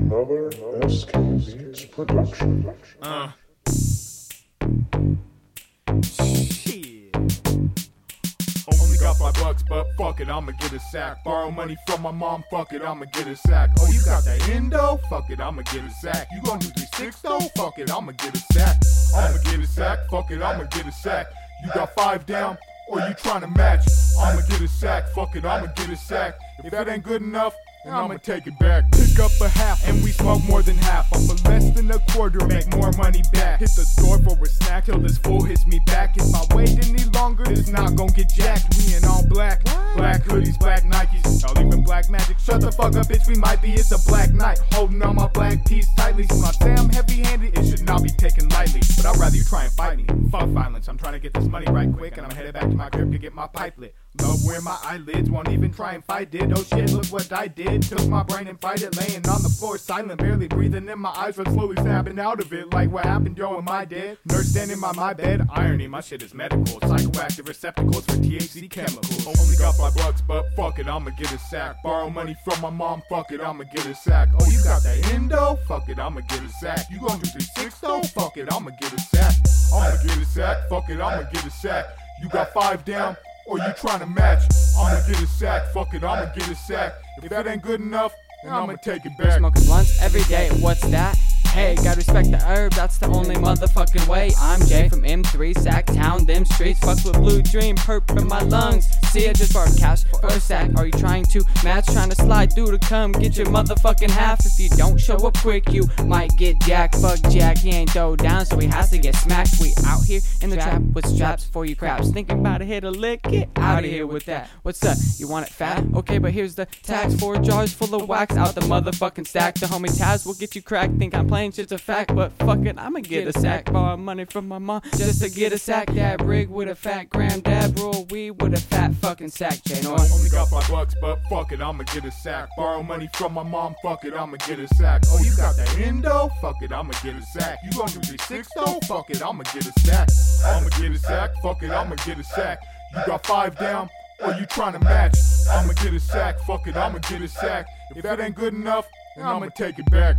Another SK Beats production. Uh. Only got five bucks, but fuck it, I'ma get a sack. Borrow money from my mom, fuck it, I'ma get a sack. Oh, you got that endo? Fuck it, I'ma get a sack. You gon' do 3 though? Fuck it, I'ma get a sack. I'ma get a sack, fuck it, I'ma get a sack. You got five down, or you tryna match? I'ma get a sack, fuck it, I'ma get a sack. If that ain't good enough, then I'ma take it back. Pick up a half, and we smoke more than half. I'm for less than a quarter, make more money back. Hit the store for a snack till this fool hits me back. If I wait any longer, it's not gon' get jacked. We in all black, black hoodies, black Nikes, all even black magic. Shut the fuck up, bitch, we might be. It's a black night, holding on my black piece tightly. When I say I'm heavy-handed, it should not be taken lightly. But I'd rather you try and fight me. Fuck violence, I'm trying to get this money right quick, and I'm headed back to my crib to get my pipe lit. Love where my eyelids won't even try and fight it. Oh shit, look what I did. Took my brain and fight it, laying on the floor, silent, barely breathing. And my eyes were slowly snapping out of it. Like what happened, yo, am I dead? Nurse standing by my bed. Irony, my shit is medical. Psychoactive receptacles for THC chemicals. Only got five bucks, but fuck it, I'ma get a sack. Borrow money from my mom, fuck it, I'ma get a sack. Oh, you got that endo? Fuck it, I'ma get a sack. You gon' do 3 though? Fuck it, I'ma get a sack. I'ma get a sack, fuck it, I'ma get a sack. You got five down, or you tryna match? I'ma get a sack, fuck it, I'ma get a sack. If that ain't good enough, then I'ma take it back. Smoking blunts every day, what's that? Hey, gotta respect the herb, that's the only motherfucking way. I'm Jay from M3, Sac Town, them streets. Fuck with Blue Dream, perp in my lungs. See, I just borrowed cash for a sack. Are you trying to match? Trying to slide through to come get your motherfucking half. If you don't show up quick, you might get jacked. Fuck Jack, he ain't throw down, so he has to get smacked. We out here in the trap with straps for you craps. Thinking about to hit a lick, get out of here with that. What's up? You want it fat? Okay, but here's the tax. Four jars full of wax out the motherfucking stack. The homie Taz will get you cracked. Think I'm playing shit's a fact, but fuck it, I'ma get a sack. Borrow money from my mom just to get a sack. Dab rig with a fat gram, dad roll weed with a fat fucking sack. Chain on. Only got five bucks, but fuck it, I'ma get a sack. Borrow money from my mom, fuck it, I'ma get a sack. Oh, you got that endo? Fuck it, I'ma get a sack. You gon' do 3 though? Fuck it, I'ma get a sack. I'ma get a sack, fuck it, I'ma get a sack. You got five down, or you tryna match? I'ma get a sack, fuck it, I'ma get a sack. If that ain't good enough, then I'ma take it back.